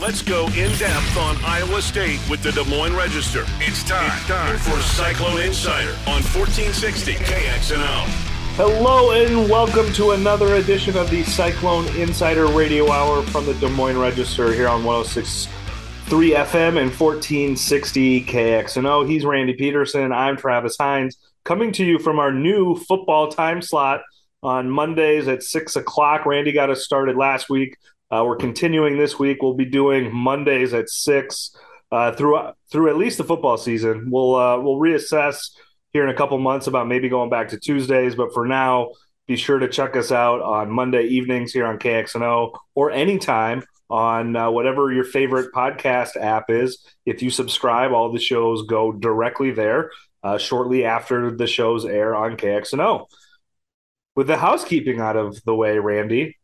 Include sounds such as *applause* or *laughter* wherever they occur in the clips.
Let's go in depth on Iowa State with the Des Moines Register. It's time, it's time for Cyclone Insider on 1460 KXNO. Hello and welcome to another edition of the Cyclone Insider Radio Hour from the Des Moines Register here on 106.3 FM and 1460 KXNO. He's Randy Peterson. I'm Travis Hines coming to you from our new football time slot on Mondays at 6 o'clock. Randy got us started last week uh, we're continuing this week. We'll be doing Mondays at six uh, through through at least the football season. We'll uh, we'll reassess here in a couple months about maybe going back to Tuesdays, but for now, be sure to check us out on Monday evenings here on KXNO or anytime on uh, whatever your favorite podcast app is. If you subscribe, all the shows go directly there uh, shortly after the shows air on KXNO. With the housekeeping out of the way, Randy,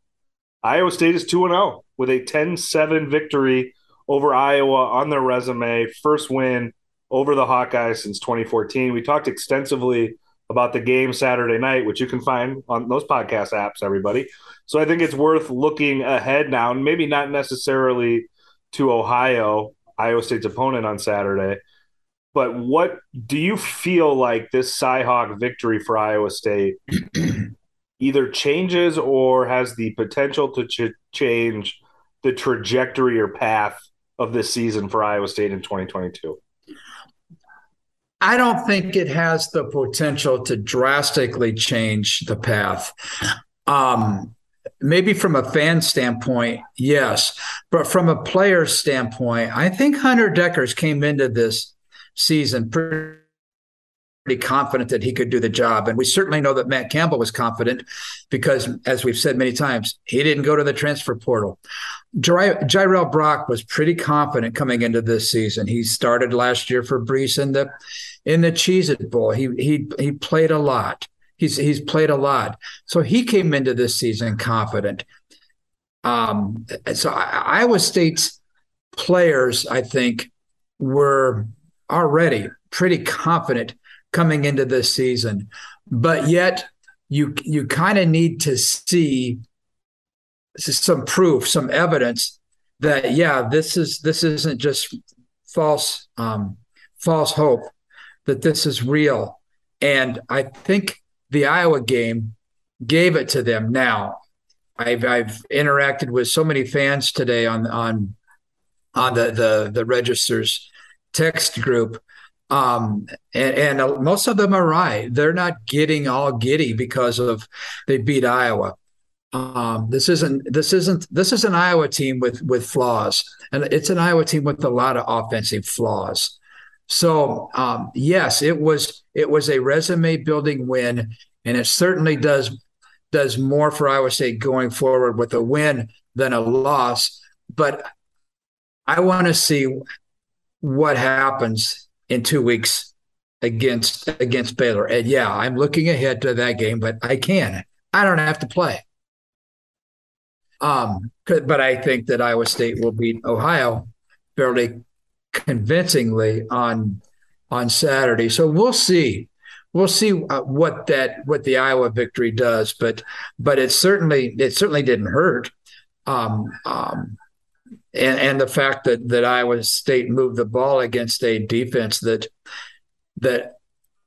Iowa State is 2 0 with a 10 7 victory over Iowa on their resume. First win over the Hawkeyes since 2014. We talked extensively about the game Saturday night, which you can find on those podcast apps, everybody. So I think it's worth looking ahead now, and maybe not necessarily to Ohio, Iowa State's opponent on Saturday. But what do you feel like this Cyhawk victory for Iowa State *clears throat* either changes or has the potential to ch- change the trajectory or path of this season for Iowa State in 2022? I don't think it has the potential to drastically change the path. Um, maybe from a fan standpoint, yes, but from a player standpoint, I think Hunter Dekkers came into this season pretty pretty confident that he could do the job. And we certainly know that Matt Campbell was confident because, as we've said many times, he didn't go to the transfer portal. Jirehl Brock was pretty confident coming into this season. He started last year for Breece in the in the Cheez It Bowl. He he he played a lot. He's he's played a lot. So he came into this season confident. Um, so Iowa State's players, I think, were already pretty confident coming into this season. But yet you you kind of need to see some proof, some evidence that yeah, this is this isn't just false um, false hope, that this is real. And I think the Iowa game gave it to them. Now, I've I've interacted with so many fans today on on on the the the registers text group um, and, and uh, most of them are right. They're not getting all giddy because of they beat Iowa. Um, this isn't this isn't this is an Iowa team with with flaws, and it's an Iowa team with a lot of offensive flaws. So um, yes, it was it was a resume building win, and it certainly does does more for Iowa State going forward with a win than a loss. But I want to see what happens in two weeks against against Baylor. And yeah, I'm looking ahead to that game, but I can. I don't have to play. Um, but I think that Iowa State will beat Ohio fairly convincingly on on Saturday. So we'll see. We'll see uh, what that what the Iowa victory does, but but it certainly it certainly didn't hurt. Um, um, and, and the fact that that Iowa State moved the ball against a defense that that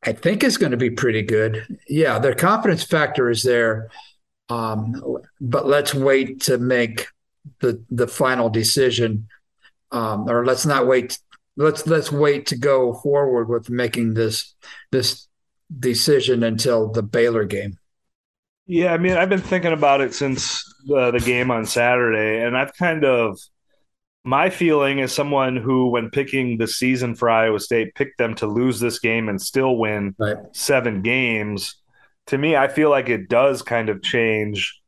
I think is going to be pretty good. Yeah, their confidence factor is there, um, but let's wait to make the the final decision, um, or let's not wait. Let's let's wait to go forward with making this this decision until the Baylor game. Yeah, I mean, I've been thinking about it since the, the game on Saturday, and I've kind of my feeling is someone who, when picking the season for Iowa State, picked them to lose this game and still win right. seven games. To me, I feel like it does kind of change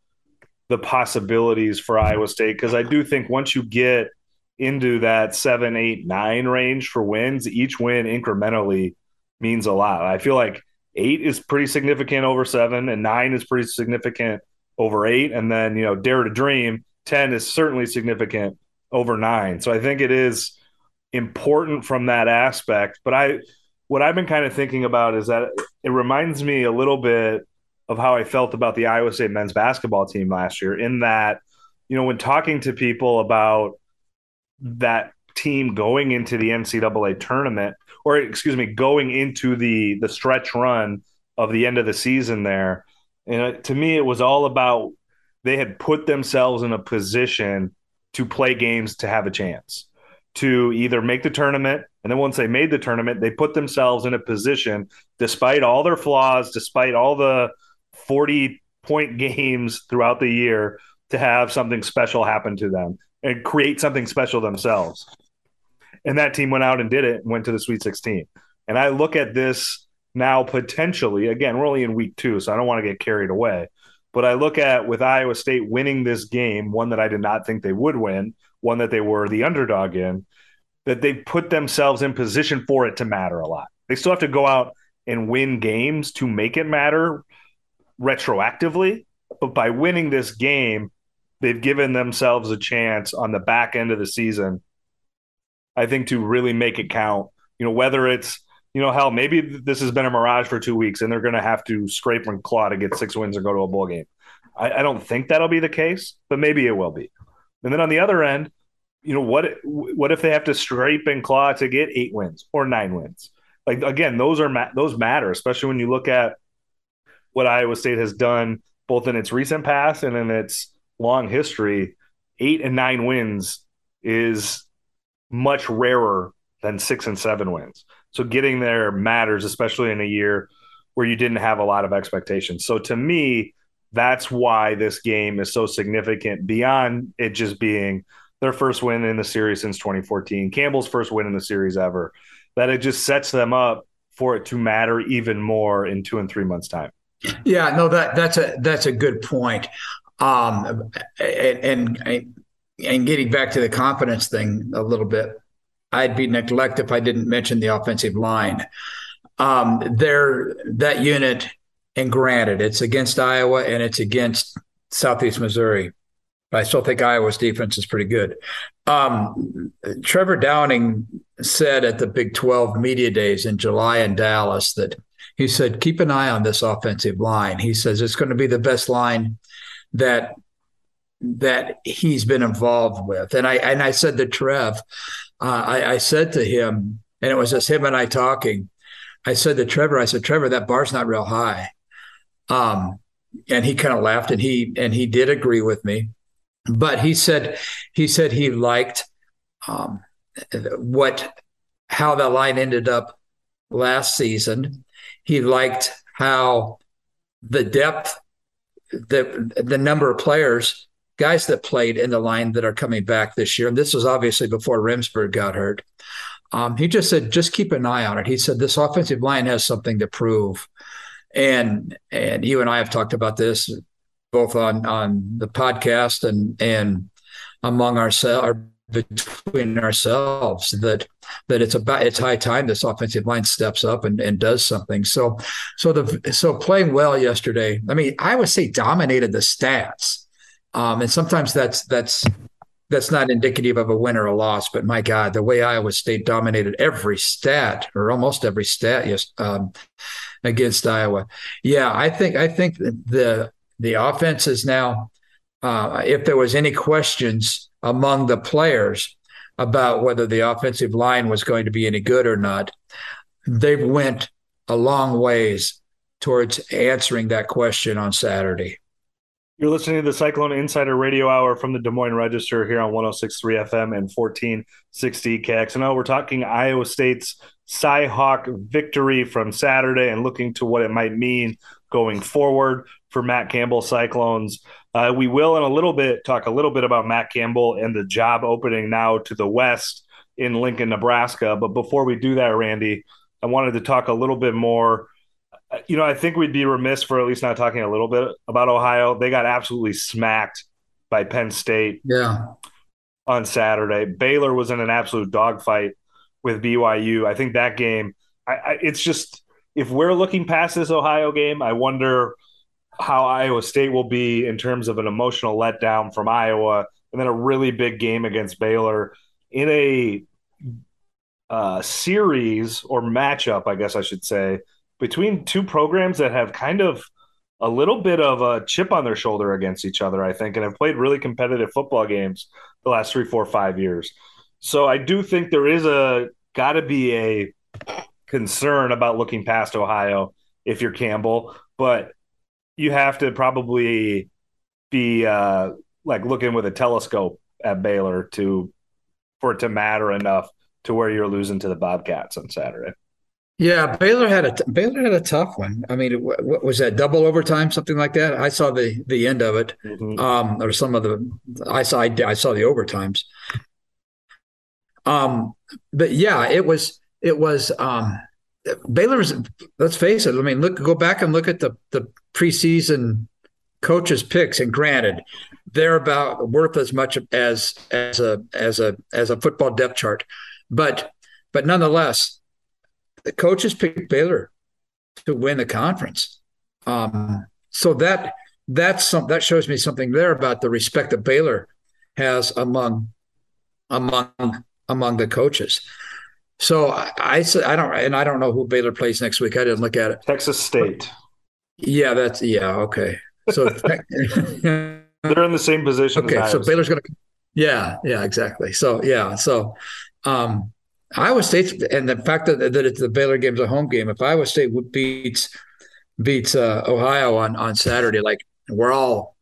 the possibilities for Iowa State because I do think once you get into that seven, eight, nine range for wins, each win incrementally means a lot. I feel like eight is pretty significant over seven, and nine is pretty significant over eight. And then, you know, dare to dream, 10 is certainly significant over nine. So I think it is important from that aspect. But I, what I've been kind of thinking about is that it reminds me a little bit of how I felt about the Iowa State men's basketball team last year, in that, you know, when talking to people about that team going into the NCAA tournament, or excuse me, going into the the stretch run of the end of the season there. And uh, to me, it was all about they had put themselves in a position to play games to have a chance to either make the tournament. And then once they made the tournament, they put themselves in a position, despite all their flaws, despite all the 40 point games throughout the year, to have something special happen to them and create something special themselves. And that team went out and did it and went to the Sweet 16. And I look at this now potentially, again, we're only in week two, so I don't want to get carried away. But I look at with Iowa State winning this game, one that I did not think they would win, one that they were the underdog in, that they put themselves in position for it to matter a lot. They still have to go out and win games to make it matter retroactively. But by winning this game, they've given themselves a chance on the back end of the season, I think, to really make it count. You know, whether it's, you know, hell, maybe this has been a mirage for two weeks and they're going to have to scrape and claw to get six wins and go to a bowl game. I, I don't think that'll be the case, but maybe it will be. And then on the other end, you know what what if they have to scrape and claw to get eight wins or nine wins like again those are ma- those matter especially when you look at what iowa state has done both in its recent past and in its long history eight and nine wins is much rarer than six and seven wins so getting there matters especially in a year where you didn't have a lot of expectations so to me that's why this game is so significant beyond it just being their first win in the series since 2014, Campbell's first win in the series ever, that it just sets them up for it to matter even more in two and three months' time. Yeah, no, that that's a that's a good point. Um, and, and and getting back to the confidence thing a little bit, I'd be neglect if I didn't mention the offensive line. Um, that unit, and granted, it's against Iowa and it's against Southeast Missouri. But I still think Iowa's defense is pretty good. Um, Trevor Downing said at the Big 12 media days in July in Dallas that he said, keep an eye on this offensive line. He says it's going to be the best line that that he's been involved with. And I and I said to Trev, uh, I, I said to him, and it was just him and I talking. I said to Trevor, I said, Trevor, that bar's not real high. Um, and he kind of laughed and he and he did agree with me but he said he said he liked um, what how that line ended up last season. He liked how the depth, the the number of players, guys that played in the line that are coming back this year. And this was obviously before Remsburg got hurt. Um, he just said, just keep an eye on it. He said this offensive line has something to prove. And and you and I have talked about this both on on the podcast and and among ourselves or between ourselves that that it's about it's high time this offensive line steps up and, and does something. So so the so playing well yesterday. I mean, I would say dominated the stats, um, and sometimes that's that's that's not indicative of a win or a loss. But my God, the way Iowa State dominated every stat or almost every stat yes um, against Iowa. Yeah, I think I think the the offense is now, uh, if there was any questions among the players about whether the offensive line was going to be any good or not, they've went a long ways towards answering that question on Saturday. You're listening to the Cyclone Insider Radio Hour from the Des Moines Register here on 106.3 FM and 1460 KXNO. We're talking Iowa State's Cyhawk victory from Saturday and looking to what it might mean going forward for Matt Campbell Cyclones. Uh, we will, in a little bit, talk a little bit about Matt Campbell and the job opening now to the west in Lincoln, Nebraska. But before we do that, Randy, I wanted to talk a little bit more. You know, I think we'd be remiss for at least not talking a little bit about Ohio. They got absolutely smacked by Penn State. Yeah. On Saturday, Baylor was in an absolute dogfight with BYU. I think that game. I, I, it's just if we're looking past this Ohio game, I wonder how Iowa State will be in terms of an emotional letdown from Iowa, and then a really big game against Baylor in a uh, series or matchup, I guess I should say, between two programs that have kind of a little bit of a chip on their shoulder against each other, I think, and have played really competitive football games the last three, four, five years. So I do think there is a got to be a concern about looking past Ohio if you're Campbell, but you have to probably be uh, like looking with a telescope at Baylor to for it to matter enough to where you're losing to the Bobcats on Saturday. Yeah, Baylor had a Baylor had a tough one. I mean, what was that double overtime, something like that? I saw the the end of it, mm-hmm. um, or some of the I saw I, saw the overtimes. Um, but yeah, it was it was um, Baylor's. Let's face it. I mean, look, go back and look at the the preseason coaches' picks, and granted, they're about worth as much as as a as a as a football depth chart, but but nonetheless the coaches picked Baylor to win the conference. Um, so that that's some that shows me something there about the respect that Baylor has among among among the coaches. So I, I I don't and I don't know who Baylor plays next week. I didn't look at it. Texas State. Yeah, that's yeah okay. So *laughs* *laughs* they're in the same position. Okay, so Baylor's going to. Yeah, yeah, exactly. So yeah, so um, Iowa State, and the fact that, that it's the Baylor game's a home game. If Iowa State beats beats uh, Ohio on on Saturday, like we're all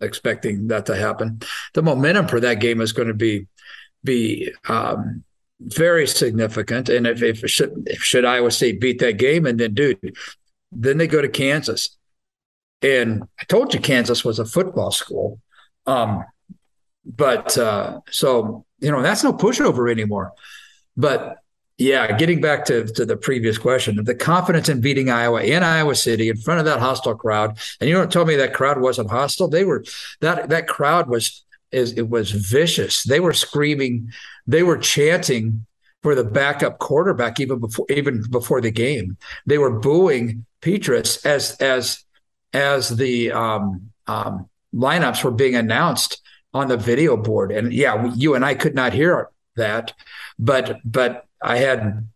expecting that to happen, the momentum for that game is going to be be um, very significant. And if if should if should Iowa State beat that game, and then dude, then they go to Kansas, and I told you Kansas was a football school. Um, but uh, so you know that's no pushover anymore. But yeah, getting back to, to the previous question, the confidence in beating Iowa in Iowa City in front of that hostile crowd, and you don't tell me that crowd wasn't hostile. They were that that crowd was is it was vicious. They were screaming, they were chanting for the backup quarterback even before even before the game. They were booing Petras as as as the um, um, lineups were being announced on the video board. And yeah, you and I could not hear that but but I had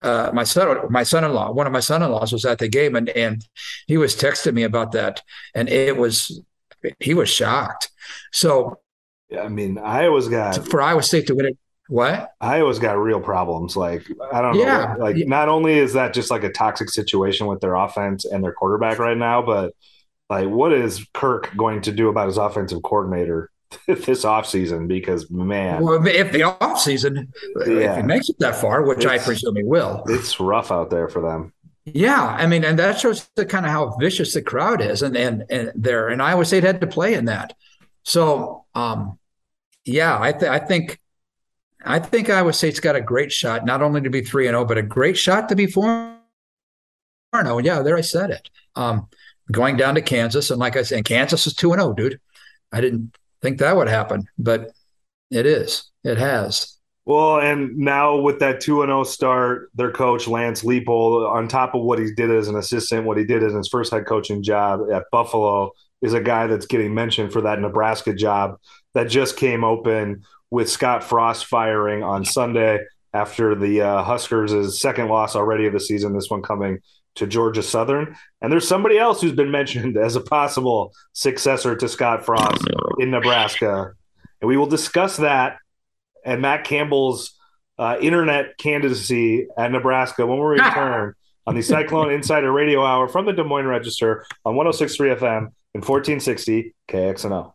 uh, my son, my son-in-law, one of my son-in-laws was at the game, and and he was texting me about that, and it was he was shocked. So, yeah, I mean, Iowa's got for Iowa State to win it. What Iowa's got real problems. Like I don't yeah, know. Like yeah. not only is that just like a toxic situation with their offense and their quarterback right now, but like what is Kirk going to do about his offensive coordinator *laughs* this offseason because man. Well if the offseason yeah. if he makes it that far which i presume he will. it's rough out there for them. Yeah i mean and that shows the kind of how vicious the crowd is and and, and there and iowa state had to play in that. So um yeah i, th- I think i think iowa state's got a great shot not only to be 3 and 0 but a great shot to be 4 0 yeah there i said it. Um going down to kansas and like i said kansas is 2 and 0 dude. I didn't think that would happen, but it is. It has. Well, and now with that 2 0 start, their coach, Lance Leipold, on top of what he did as an assistant, what he did as his first head coaching job at Buffalo, is a guy that's getting mentioned for that Nebraska job that just came open with Scott Frost firing on Sunday after the uh, Huskers' second loss already of the season, this one coming to Georgia Southern. And there's somebody else who's been mentioned as a possible successor to Scott Frost in Nebraska. And we will discuss that and Matt Campbell's uh, internet candidacy at Nebraska when we return on the Cyclone Insider Radio Hour from the Des Moines Register on 1063 FM and 1460 KXNO.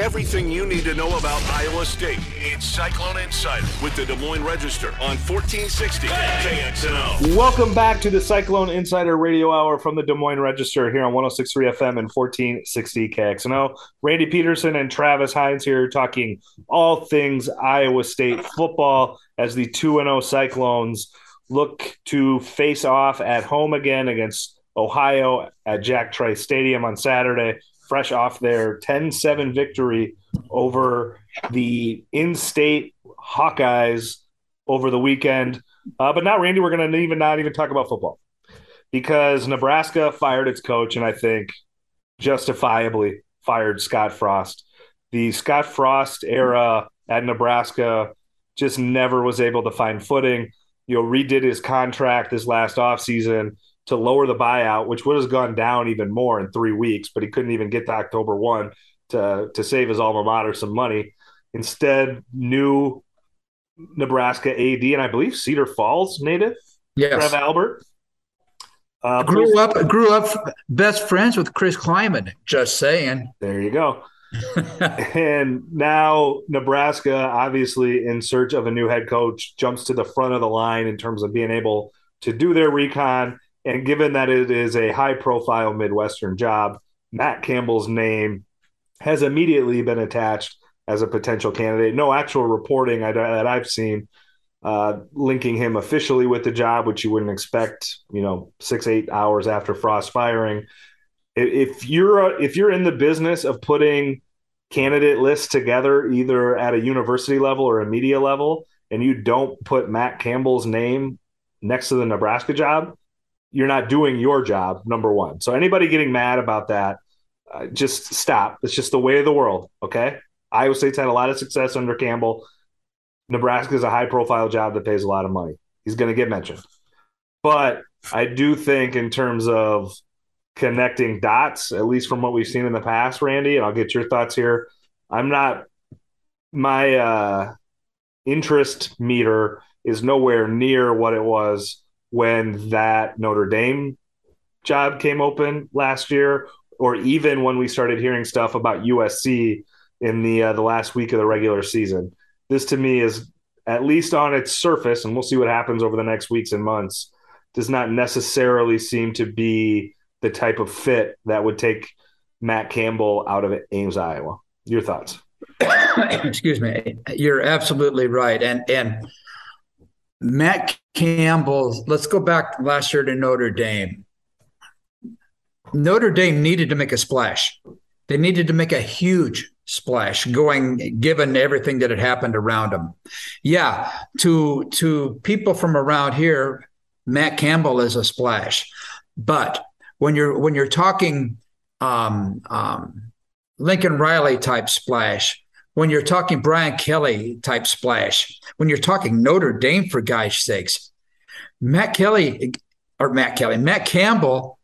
Everything you need to know about Iowa State. It's Cyclone Insider with the Des Moines Register on 1460 KXNO. Welcome back to the Cyclone Insider Radio Hour from the Des Moines Register here on 1063 FM and 1460 KXNO. Randy Peterson and Travis Hines here talking all things Iowa State football as the 2 0 Cyclones look to face off at home again against Ohio at Jack Trice Stadium on Saturday fresh off their 10-7 victory over the in-state Hawkeyes over the weekend. Uh, but now, Randy, we're going to even not even talk about football because Nebraska fired its coach, and I think justifiably fired Scott Frost. The Scott Frost era at Nebraska just never was able to find footing. You know, redid his contract this last offseason to lower the buyout, which would have gone down even more in three weeks, but he couldn't even get to October 1 to, to save his alma mater some money. Instead, new Nebraska AD, and I believe Cedar Falls native. Yes. Trev Albert. Uh, grew up grew up best friends with Chris Klieman. Just saying. There you go. *laughs* and now Nebraska, obviously in search of a new head coach, jumps to the front of the line in terms of being able to do their recon. And given that it is a high profile Midwestern job, Matt Campbell's name has immediately been attached as a potential candidate. No actual reporting that I've seen uh, linking him officially with the job, which you wouldn't expect, you know, six, eight hours after Frost firing if you're if you're in the business of putting candidate lists together either at a university level or a media level and you don't put Matt Campbell's name next to the Nebraska job, you're not doing your job number 1. So anybody getting mad about that, uh, just stop. It's just the way of the world, okay? Iowa State's had a lot of success under Campbell. Nebraska is a high profile job that pays a lot of money. He's going to get mentioned. But I do think in terms of connecting dots, at least from what we've seen in the past, Randy, and I'll get your thoughts here. I'm not my uh, interest meter is nowhere near what it was when that Notre Dame job came open last year, or even when we started hearing stuff about USC in the uh, the last week of the regular season. This to me is at least on its surface, and we'll see what happens over the next weeks and months. Does not necessarily seem to be the type of fit that would take Matt Campbell out of Ames, Iowa. Your thoughts? *coughs* Excuse me. You're absolutely right. And and Matt Campbell, let's go back last year to Notre Dame. Notre Dame needed to make a splash. They needed to make a huge splash going given everything that had happened around them. Yeah, to to people from around here, Matt Campbell is a splash. But when you're when you're talking um, um, Lincoln Riley type splash, when you're talking Brian Kelly type splash, when you're talking Notre Dame for guys' sakes, Matt Kelly or Matt Kelly, Matt Campbell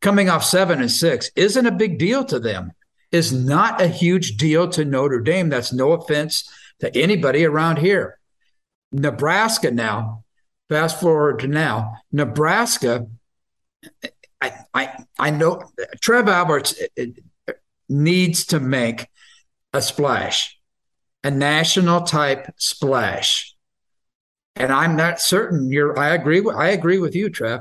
coming off seven and six isn't a big deal to them. Is not a huge deal to Notre Dame. That's no offense to anybody around here. Nebraska now, fast forward to now, Nebraska I, I, I know Trev Alberts uh, uh, needs to make a splash, a national type splash. And I'm not certain you're I agree with I agree with you, Trev.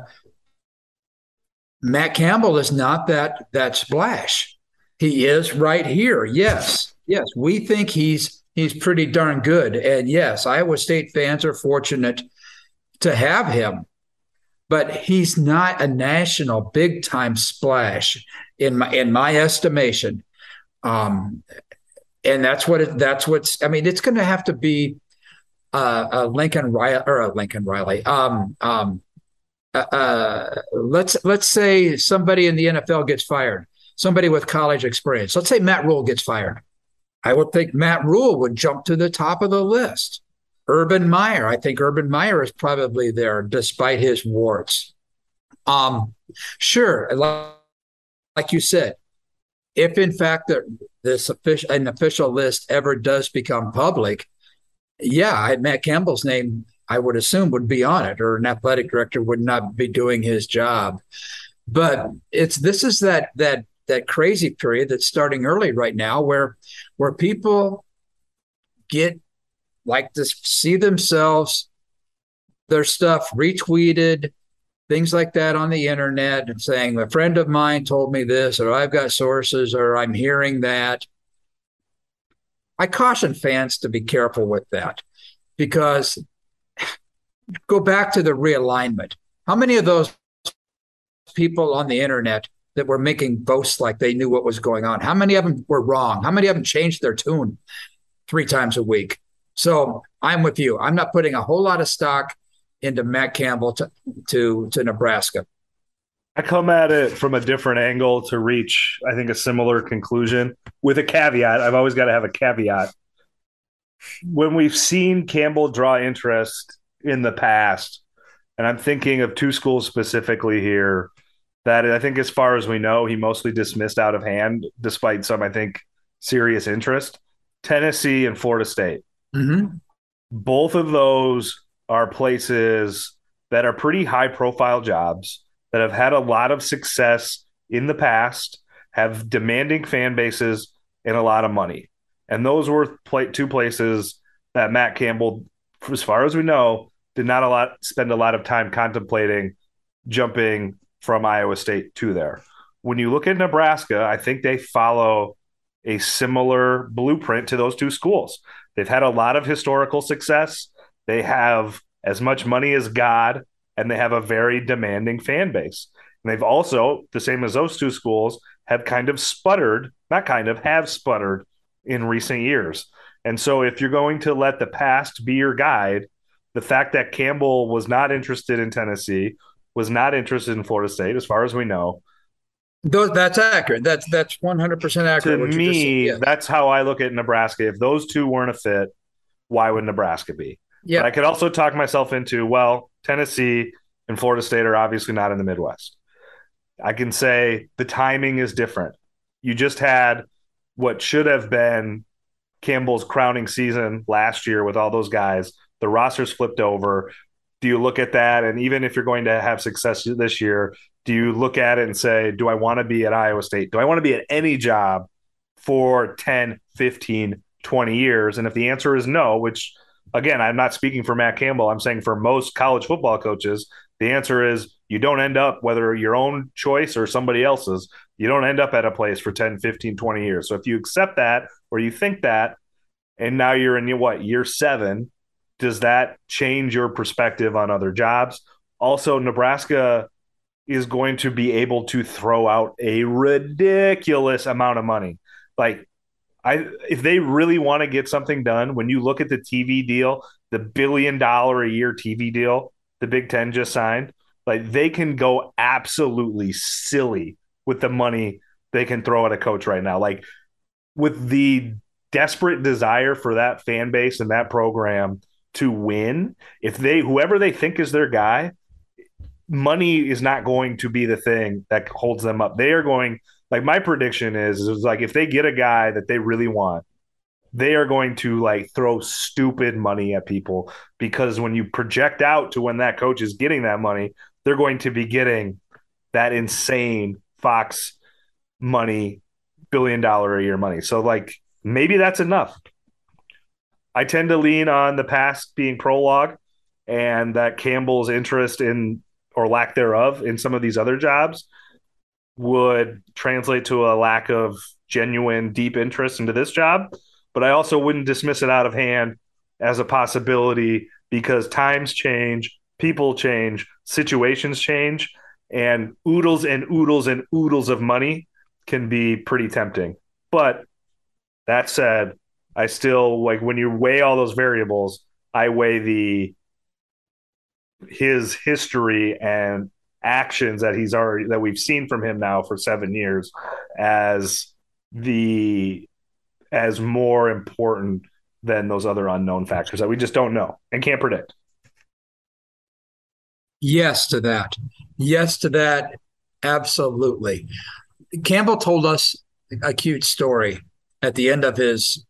Matt Campbell is not that that splash. He is right here. Yes. Yes. We think he's he's pretty darn good. And yes, Iowa State fans are fortunate to have him but he's not a national big time splash in my in my estimation. Um, and that's what it, that's what's. I mean, it's going to have to be uh, a Lincoln Riley or a Lincoln Riley. Um, um, uh, uh, let's let's say somebody in the NFL gets fired, somebody with college experience. Let's say Matt Rhule gets fired. I would think Matt Rhule would jump to the top of the list. Urban Meyer. I think Urban Meyer is probably there despite his warts. Um, sure, like you said, if in fact that this official an official list ever does become public, yeah, Matt Campbell's name I would assume would be on it, or an athletic director would not be doing his job. But it's this is that that that crazy period that's starting early right now, where where people get like to see themselves, their stuff retweeted, things like that on the internet, and saying, a friend of mine told me this, or I've got sources, or I'm hearing that. I caution fans to be careful with that because go back to the realignment. How many of those people on the internet that were making boasts like they knew what was going on? How many of them were wrong? How many of them changed their tune three times a week? So I'm with you. I'm not putting a whole lot of stock into Matt Campbell to to, to Nebraska. I come at it from a different angle to reach, I think, a similar conclusion with a caveat. I've always got to have a caveat. When we've seen Campbell draw interest in the past, and I'm thinking of two schools specifically here that I think, as far as we know, he mostly dismissed out of hand, despite some, I think, serious interest Tennessee and Florida State. Mm-hmm. both of those are places that are pretty high profile jobs that have had a lot of success in the past, have demanding fan bases and a lot of money. And those were two places that Matt Campbell, as far as we know, did not a lot spend a lot of time contemplating jumping from Iowa State to there. When you look at Nebraska, I think they follow a similar blueprint to those two schools. They've had a lot of historical success. They have as much money as God, and they have a very demanding fan base. And they've also, the same as those two schools, have kind of sputtered, not kind of, have sputtered in recent years. And so if you're going to let the past be your guide, the fact that Campbell was not interested in Tennessee, was not interested in Florida State, as far as we know. That's accurate. That's that's one hundred percent accurate. To me, that's how I look at Nebraska. If those two weren't a fit, why would Nebraska be? Yeah, I could also talk myself into well, Tennessee and Florida State are obviously not in the Midwest. I can say the timing is different. You just had what should have been Campbell's crowning season last year with all those guys. The roster's flipped over. Do you look at that? And even if you're going to have success this year, do you look at it and say, do I want to be at Iowa State? Do I want to be at any job for 10, 15, 20 years? And if the answer is no, which again, I'm not speaking for Matt Campbell, I'm saying for most college football coaches, the answer is you don't end up, whether your own choice or somebody else's, you don't end up at a place for 10, 15, 20 years. So if you accept that or you think that, and now you're in what, year seven, does that change your perspective on other jobs? Also, Nebraska is going to be able to throw out a ridiculous amount of money. Like, I if they really want to get something done, when you look at the TV deal, the billion dollar a year TV deal the Big Ten just signed, like they can go absolutely silly with the money they can throw at a coach right now. Like with the desperate desire for that fan base and that program to win, if they whoever they think is their guy, money is not going to be the thing that holds them up. They are going like my prediction is is like if they get a guy that they really want, they are going to like throw stupid money at people because when you project out to when that coach is getting that money, they're going to be getting that insane Fox money, billion dollar a year money. So like maybe that's enough. I tend to lean on the past being prologue and that Campbell's interest in or lack thereof in some of these other jobs would translate to a lack of genuine deep interest into this job but I also wouldn't dismiss it out of hand as a possibility because times change, people change, situations change, and oodles and oodles and oodles of money can be pretty tempting. But that said, I still like when you weigh all those variables, I weigh the his history and actions that he's already that we've seen from him now for 7 years as the as more important than those other unknown factors that we just don't know and can't predict. Yes to that. Yes to that. Absolutely. Campbell told us a cute story at the end of his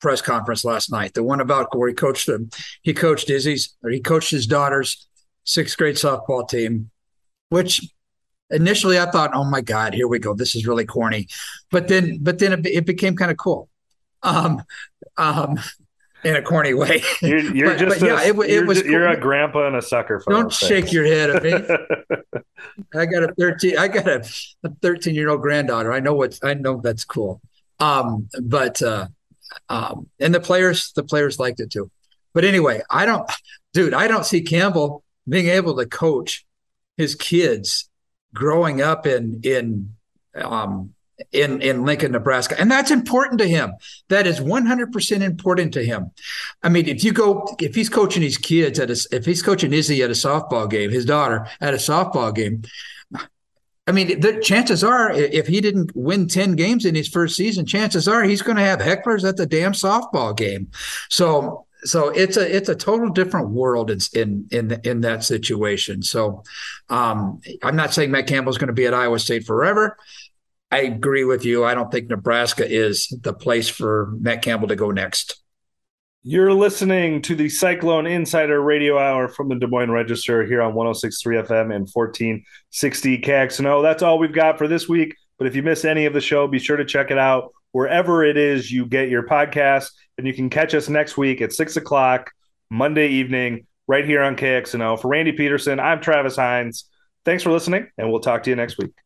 press conference last night. The one about where he coached them. He coached Izzy's or he coached his daughter's sixth grade softball team, which initially I thought, oh my God, here we go. This is really corny. But then, but then it, it became kind of cool. Um, um, in a corny way. You're, you're *laughs* but, just, but a, yeah, it, it you're, was. You're a grandpa and a sucker. For Don't shake your head at me. *laughs* I got a thirteen. I got a, a thirteen year old granddaughter. I know what. I know that's cool. Um, but uh, um, and the players, the players liked it too. But anyway, I don't, dude. I don't see Campbell being able to coach his kids growing up in in um, in in Lincoln, Nebraska, and that's important to him. That is 100% important to him. I mean, if you go, if he's coaching his kids at a, if he's coaching Izzy at a softball game, his daughter at a softball game. I mean, the chances are, if he didn't win 10 games in his first season, chances are he's going to have hecklers at the damn softball game. So so it's a it's a total different world in in in, in that situation. So um, I'm not saying Matt Campbell's going to be at Iowa State forever. I agree with you. I don't think Nebraska is the place for Matt Campbell to go next. You're listening to the Cyclone Insider Radio Hour from the Des Moines Register here on 106.3 FM and 1460 KXNO. That's all we've got for this week. But if you miss any of the show, be sure to check it out wherever it is you get your podcast. And you can catch us next week at 6 o'clock, Monday evening, right here on KXNO. For Randy Peterson, I'm Travis Hines. Thanks for listening, and we'll talk to you next week.